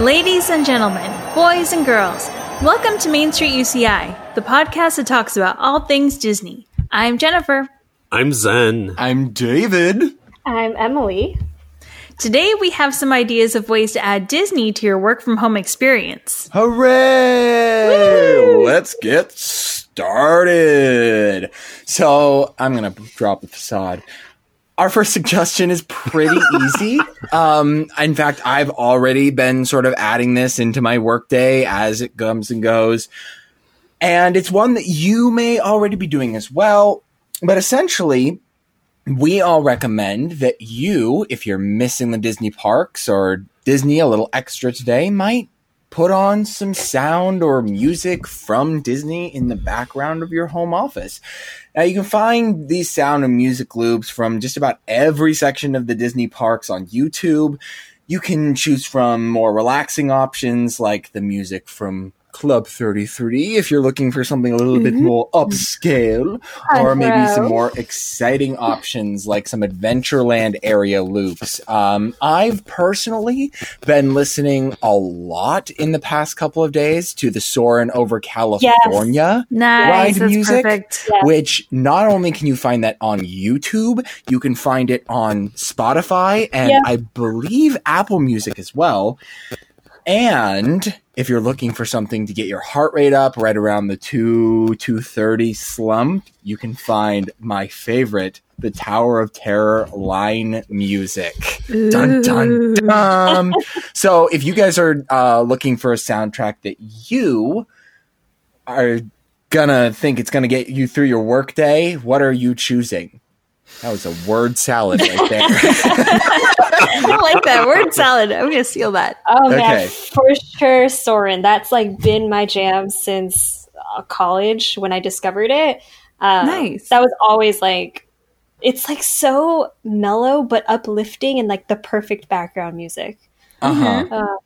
Ladies and gentlemen, boys and girls, welcome to Main Street UCI, the podcast that talks about all things Disney. I'm Jennifer. I'm Zen. I'm David. I'm Emily. Today we have some ideas of ways to add Disney to your work from home experience. Hooray! Let's get started. So I'm gonna drop the facade. Our first suggestion is pretty easy. Um, in fact, I've already been sort of adding this into my workday as it comes and goes. And it's one that you may already be doing as well. But essentially, we all recommend that you, if you're missing the Disney parks or Disney a little extra today, might put on some sound or music from Disney in the background of your home office. Now, you can find these sound and music loops from just about every section of the Disney parks on YouTube. You can choose from more relaxing options like the music from Club 33 if you're looking for something a little bit more upscale, or maybe some more exciting options like some Adventureland area loops. Um, I've personally been listening a lot in the past couple of days to the Soarin' over California Nice, ride that's music. Yeah. which not only can you find that on YouTube, you can find it on Spotify and Yeah. I believe Apple Music as well. And if you're looking for something to get your heart rate up right around the 2 230 slump, you can find my favorite, the Tower of Terror line music. Dun dun dun. so if you guys are uh, looking for a soundtrack that you are gonna think it's gonna get you through your workday, what are you choosing? That was a word salad right there. I like that word salad. I'm going to steal that. Oh man, for sure, Soarin'. That's like been my jam since uh, college when I discovered it. Um, Nice. That was always like, it's like so mellow but uplifting and like the perfect background music. uh-huh. Uh,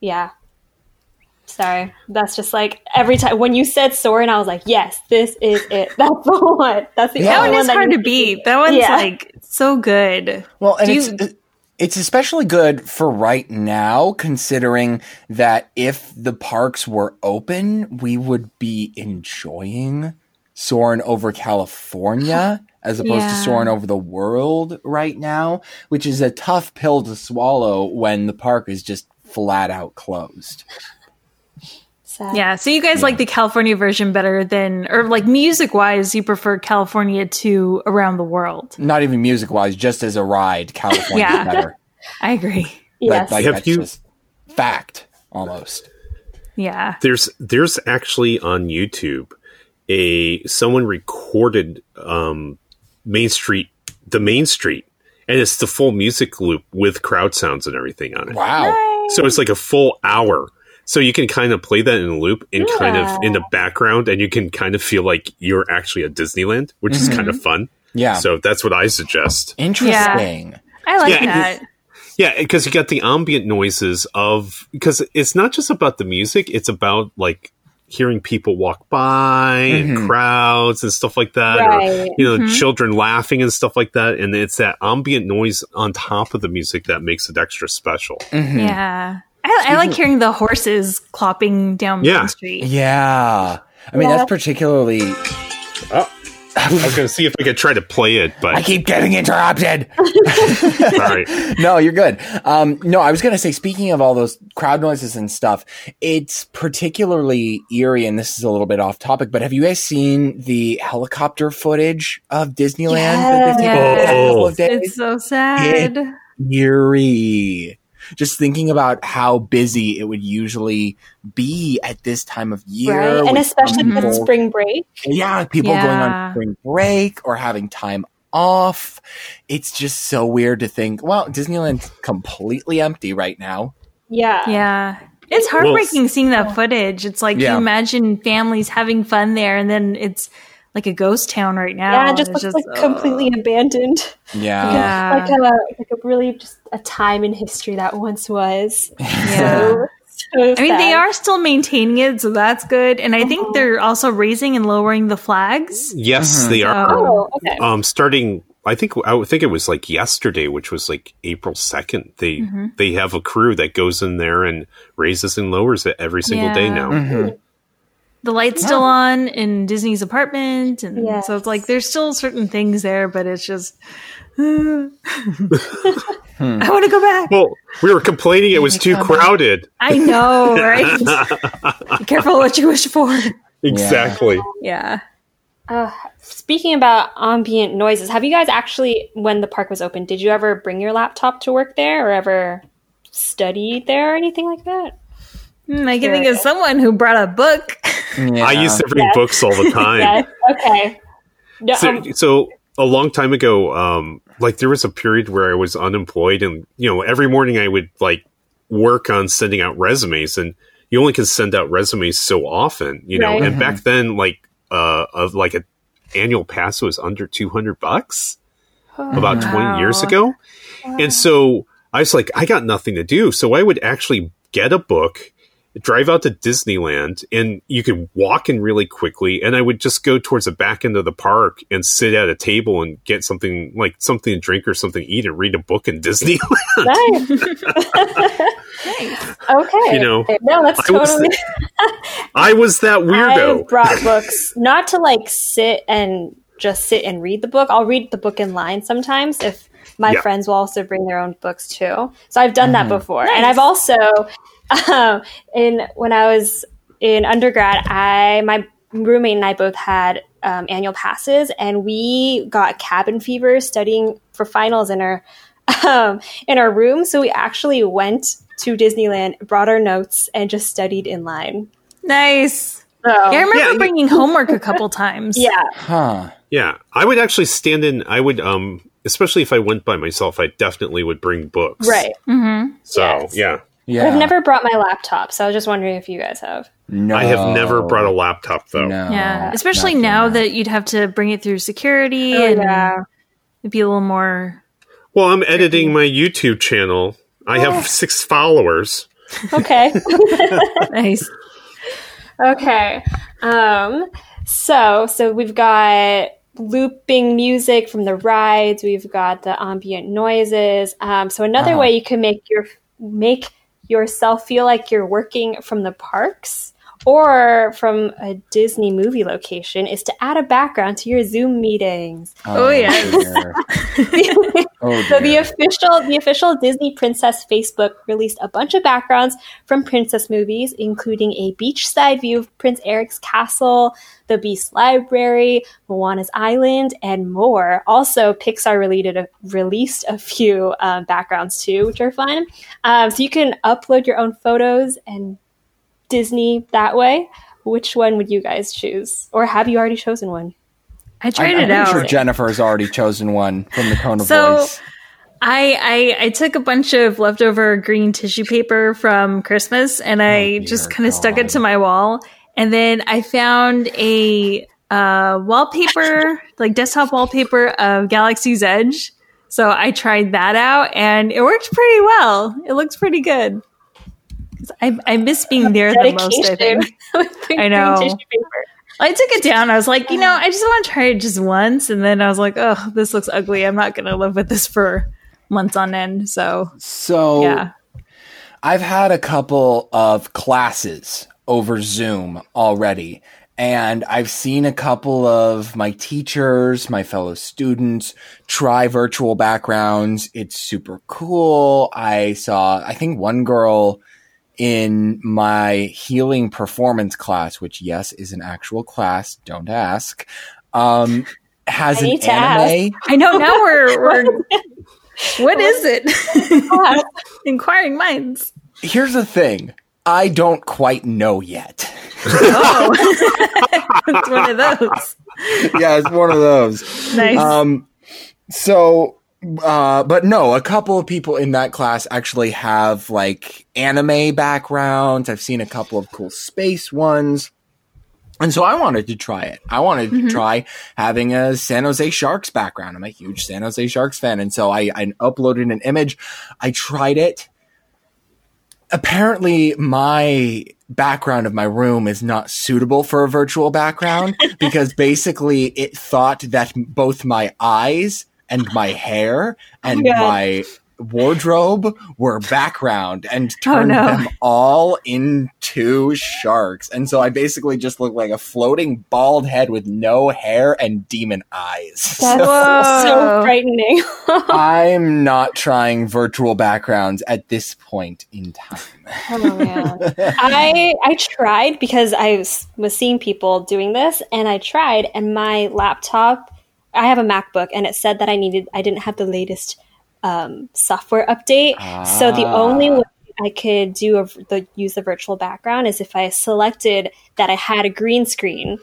yeah. Sorry, that's just like every time when you said Soarin', I was like, yes, this is it. That's the one. That's the Yeah. That only one is hard to beat. That one's Yeah. like so good. Well, and Do it's you- it's especially good for right now, considering that if the parks were open, we would be enjoying soaring over California as opposed to Yeah. soaring over the world right now, which is a tough pill to swallow when the park is just flat out closed. Sad. Yeah, so you guys Yeah. like the California version better than, or like music wise, you prefer California to around the world. Not even music wise, just as a ride, California Yeah. better. I agree. Yes. Like, like Have that's you- just fact almost. Yeah. There's there's actually on YouTube a someone recorded um, Main Street the Main Street and it's the full music loop with crowd sounds and everything on it. Wow. So it's like a full hour. So you can kind of play that in a loop and kind of in the background and you can kind of feel like you're actually at Disneyland, which is kind of fun. Yeah. So that's what I suggest. Interesting. I like Yeah, that. Yeah, because you got the ambient noises of because it's not just about the music; it's about like hearing people walk by and Mhm. crowds and stuff like that, or you know, Mhm. children laughing and stuff like that. And it's that ambient noise on top of the music that makes it extra special. Mhm. Yeah. I, I like hearing the horses clopping down Yeah. Main Street. Yeah. I mean, Yeah. that's particularly. Oh, I was going to see if I could try to play it, but I keep getting interrupted. all right. no, you're good. Um, no, I was going to say, speaking of all those crowd noises and stuff, it's particularly eerie, and this is a little bit off topic, but have you guys seen the helicopter footage of Disneyland? that they've taken Yeah. the past couple of? It's so sad. eerie. Just thinking about how busy it would usually be at this time of year. Right. And especially some with spring break. yeah, people going on spring break or having time off. It's just so weird to think, well, Disneyland's completely empty right now. Yeah. Yeah. It's heartbreaking seeing that footage. It's like Yeah. you imagine families having fun there, and then it's like a ghost town right now. Yeah, it just it's looks like oh. completely abandoned. Yeah. Yeah. Like a like a really just a time in history that once was. Yeah. So, so I mean, they are still maintaining it, so that's good. And I think Uh-huh. they're also raising and lowering the flags. Yes, Mhm. they are. Oh, okay. Um, starting I think I think it was like yesterday, which was like April second. They they have a crew that goes in there and raises and lowers it every single day Yeah. now. The light's still on in Disney's apartment, and Yes. so it's like there's still certain things there, but it's just. I want to go back. Well, we were complaining it was too crowded. I know, right? Be careful what you wish for. Exactly. Yeah. Uh, speaking about ambient noises, have you guys actually, when the park was open, did you ever bring your laptop to work there or ever study there or anything like that? Hmm, I can think of someone who brought a book. Yeah. I used to bring Yes. books all the time. Yes. Okay. No, So, um, so a long time ago, um, like there was a period where I was unemployed, and you know, every morning I would like work on sending out resumes, and you only can send out resumes so often, you know. Right. And back then, like uh, of like a annual pass was under two hundred bucks about Wow. twenty years ago, and so I was like, I got nothing to do, so I would actually get a book. Drive out to Disneyland and you could walk in really quickly. And I would just go towards the back end of the park and sit at a table and get something like something to drink or something to eat and read a book in Disneyland. nice. nice. Okay. You know, no, that's I was- totally. I was that I weirdo. brought books not to like sit and just sit and read the book. I'll read the book in line sometimes if my Yeah. friends will also bring their own books too. So I've done Mm-hmm. that before, and I've also um, in when I was in undergrad, I my roommate and I both had um, annual passes, and we got cabin fever studying for finals in our um, in our room. So we actually went to Disneyland, brought our notes, and just studied in line. Nice. So, Yeah, I remember Yeah, you- bringing homework a couple times. yeah. Huh. Yeah, I would actually stand in. I would, um, especially if I went by myself, I definitely would bring books. Right. Mm-hmm. So Yes. yeah, Yeah. But I've never brought my laptop, so I was just wondering if you guys have. No. I have never brought a laptop though. No. Yeah. Especially now doing that you'd have to bring it through security Oh, and yeah. it'd be a little more. Well, I'm editing my YouTube channel. I have six followers. Okay. Nice. okay. Um. So so we've got looping music from the rides. We've got the ambient noises. Um. So another Uh-huh. way you can make your make yourself feel like you're working from the parks or from a Disney movie location is to add a background to your Zoom meetings. Oh, yes. dear. oh, So the official the official Disney Princess Facebook released a bunch of backgrounds from princess movies, including a beachside view of Prince Eric's castle, the Beast Library, Moana's Island, and more. Also, Pixar related released a few um, backgrounds too, which are fun. Um, so you can upload your own photos and Disney that way. Which one would you guys choose, or have you already chosen one? I I'm, tried I'm it pretty out. sure Jennifer has already chosen one from the Kona So- voice. I, I I took a bunch of leftover green tissue paper from Christmas and I dear just kind of stuck it to my wall. And then I found a uh, wallpaper, like desktop wallpaper of Galaxy's Edge. So I tried that out and it worked pretty well. It looks pretty good. 'Cause I, I miss being there the most, I think. I know. I took it down. I was like, you know, I just want to try it just once. And then I was like, oh, this looks ugly. I'm not going to live with this for months on end. So, So yeah. I've had a couple of classes over Zoom already, and I've seen a couple of my teachers, my fellow students try virtual backgrounds. It's super cool. I saw, I think one girl in my healing performance class, which yes, is an actual class. Don't ask. Um, has I an need to anime. I know now we're, we're what is it? Inquiring minds. Here's the thing. I don't quite know yet. Oh, it's one of those. yeah, it's one of those. Nice. Um, so, uh, but no, a couple of people in that class actually have like anime backgrounds. I've seen a couple of cool space ones. And so I wanted to try it. I wanted to try having a San Jose Sharks background. I'm a huge San Jose Sharks fan. And so I, I uploaded an image. I tried it. Apparently, my background of my room is not suitable for a virtual background because basically it thought that both my eyes and my hair and God. my wardrobe were background and Oh, turned no. them all into sharks. And so I basically just looked like a floating bald head with no hair and demon eyes. That's So so frightening. I'm not trying virtual backgrounds at this point in time. Oh man. I I tried because I was, was seeing people doing this and I tried and my laptop I have a MacBook and it said that I needed I didn't have the latest um, software update. So the Ah. only way I could do a, the use the virtual background is if I selected that I had a green screen.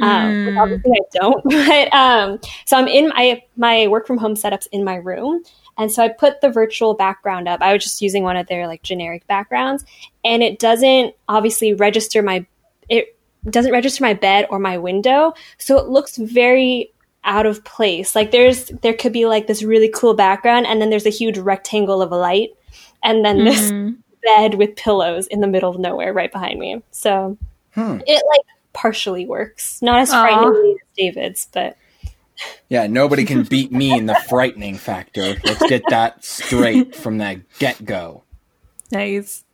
Um, Mm. obviously I don't, but um, so I'm in my my work from home setups in my room, and so I put the virtual background up. I was just using one of their like generic backgrounds, and it doesn't obviously register my it doesn't register my bed or my window, so it looks very out of place. Like there's there could be like this really cool background, and then there's a huge rectangle of a light, and then this Mhm. bed with pillows in the middle of nowhere right behind me. So Hmm. it like partially works. Not as Aw. frighteningly as David's, but Yeah, nobody can beat me in the frightening factor. Let's get that straight from the get go. Nice.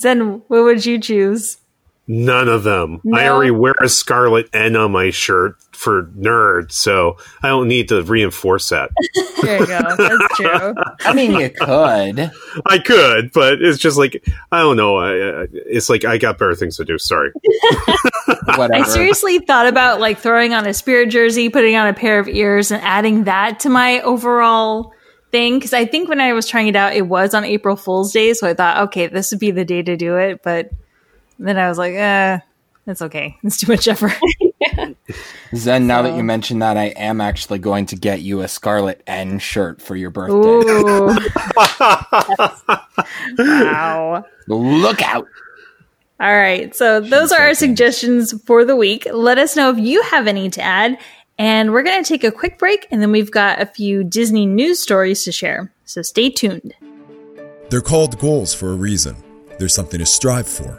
Zen, what would you choose? None of them. I already wear a scarlet N on my shirt for nerd, so I don't need to reinforce that. There you go. That's true. I mean, you could. I could, but it's just like I don't know. I, uh, it's like I got better things to do. Sorry. Whatever. I seriously thought about like throwing on a spirit jersey, putting on a pair of ears, and adding that to my overall thing. Because I think when I was trying it out, it was on April Fool's Day, so I thought, okay, this would be the day to do it. But then I was like, eh, it's okay. It's too much effort. Zen, now that you mention that, I am actually going to get you a Scarlet N shirt for your birthday. Wow. Look out! All right. So those are our suggestions for the week. Let us know if you have any to add. And we're going to take a quick break and then we've got a few Disney news stories to share. So stay tuned. They're called goals for a reason. There's something to strive for.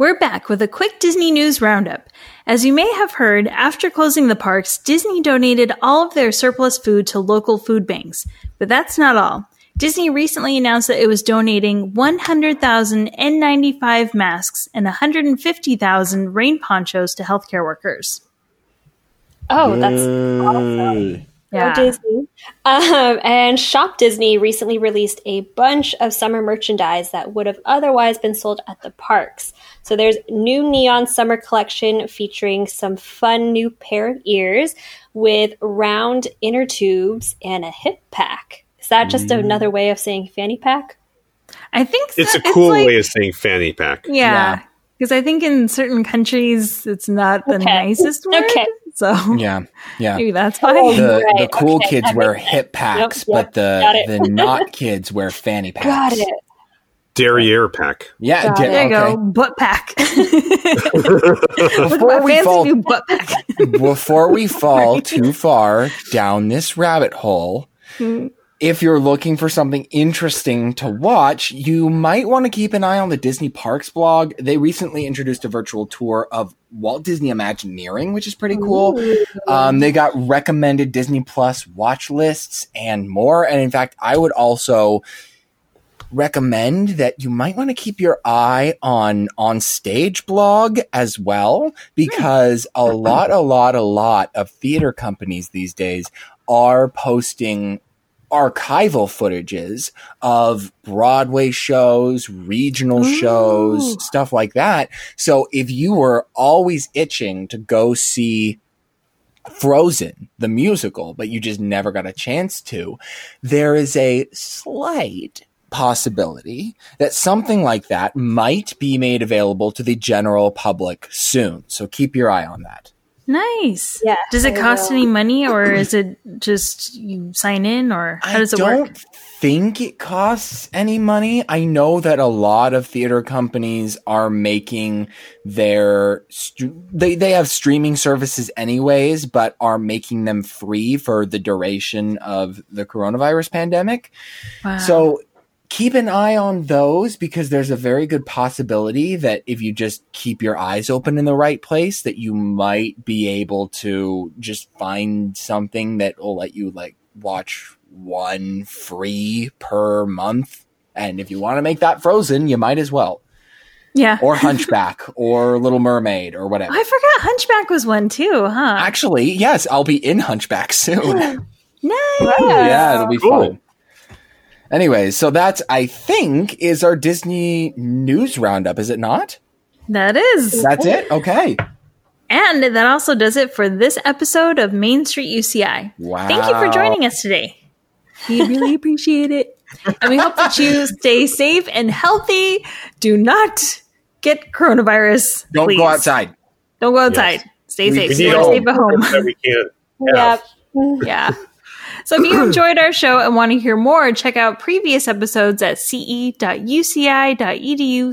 We're back with a quick Disney news roundup. As you may have heard, after closing the parks, Disney donated all of their surplus food to local food banks. But that's not all. Disney recently announced that it was donating 100,000 N95 masks and 150,000 rain ponchos to healthcare workers. oh, that's awesome. Yeah. Go Disney. Um, and Shop Disney recently released a bunch of summer merchandise that would have otherwise been sold at the parks. So there's new neon summer collection featuring some fun new pair of ears with round inner tubes and a hip pack. Is that just another way of saying fanny pack? I think It's a cool like- way of saying fanny pack. Yeah. Yeah. Because I think in certain countries it's not the Okay. nicest word. Okay. So Yeah, yeah. maybe that's why. Oh, The, the cool okay, kids wear makes hip packs, Yep, but the the not kids wear fanny packs. Got it. Derriere pack. Yeah, Got there you okay. go. Butt pack. Before we fall- new butt pack. before we fall too far down this rabbit hole, hmm. If you're looking for something interesting to watch, you might want to keep an eye on the Disney Parks blog. They recently introduced a virtual tour of Walt Disney Imagineering, which is pretty cool. Um, they got recommended Disney Plus watch lists and more. And in fact, I would also recommend that you might want to keep your eye on on stage blog as well because a lot a lot a lot of theater companies these days are posting archival footages of Broadway shows, regional Ooh. shows, stuff like that. So if you were always itching to go see Frozen, the musical, but you just never got a chance to, there is a slight possibility that something like that might be made available to the general public soon. So keep your eye on that. Nice. Yeah, Does it I cost any money, or is it just you sign in, or how does it work? I don't think it costs any money. I know that a lot of theater companies are making their they they have streaming services anyways, but are making them free for the duration of the coronavirus pandemic. Wow. So keep an eye on those because there's a very good possibility that if you just keep your eyes open in the right place that you might be able to just find something that will let you like watch one free per month and if you want to make that frozen you might as well yeah. or hunchback or little mermaid or whatever I forgot Hunchback was one too, huh? actually yes i'll be in hunchback soon nice. yeah, it'll be Cool. fun. Anyways, so that's I think is our Disney news roundup, is it not? That is. That's it. Okay. And that also does it for this episode of Main Street UCI. Wow. Thank you for joining us today. We really appreciate it. And we hope that you stay safe and healthy. Do not get coronavirus. Don't please. go outside. Don't go outside. Stay We- safe. we Stay need all- safe at home. that we can. Yep. Yeah. So if you enjoyed our show and want to hear more, check out previous episodes at ce.uci.edu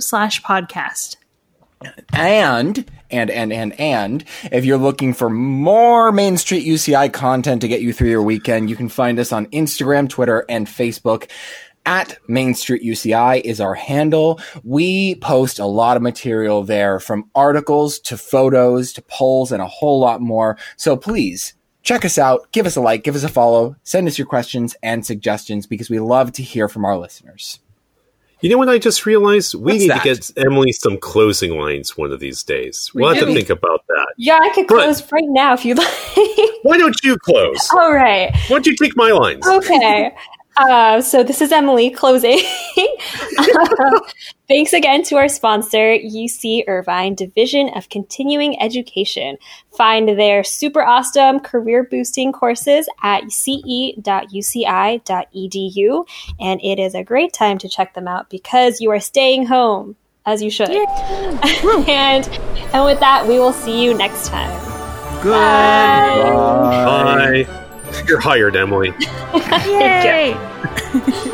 slash podcast. And and and and and if you're looking for more Main Street UCI content to get you through your weekend, you can find us on Instagram, Twitter, and Facebook. At Main Street UCI is our handle. We post a lot of material there from articles to photos to polls and a whole lot more. So please check us out, give us a like, give us a follow, send us your questions and suggestions because we love to hear from our listeners. You know what I just realized? We What's need that? to get Emily some closing lines one of these days. We we'll have to think about that. Yeah, I could But- close right now if you like. Why don't you close? All right. Why don't you take my lines? Okay. Uh, so this is Emily closing. Uh, thanks again to our sponsor, UC Irvine Division of Continuing Education. Find their super awesome career boosting courses at ce.uci.edu. And it is a great time to check them out because you are staying home, as you should. and, and with that, we will see you next time. Bye. Bye. You're hired, Emily. Yay!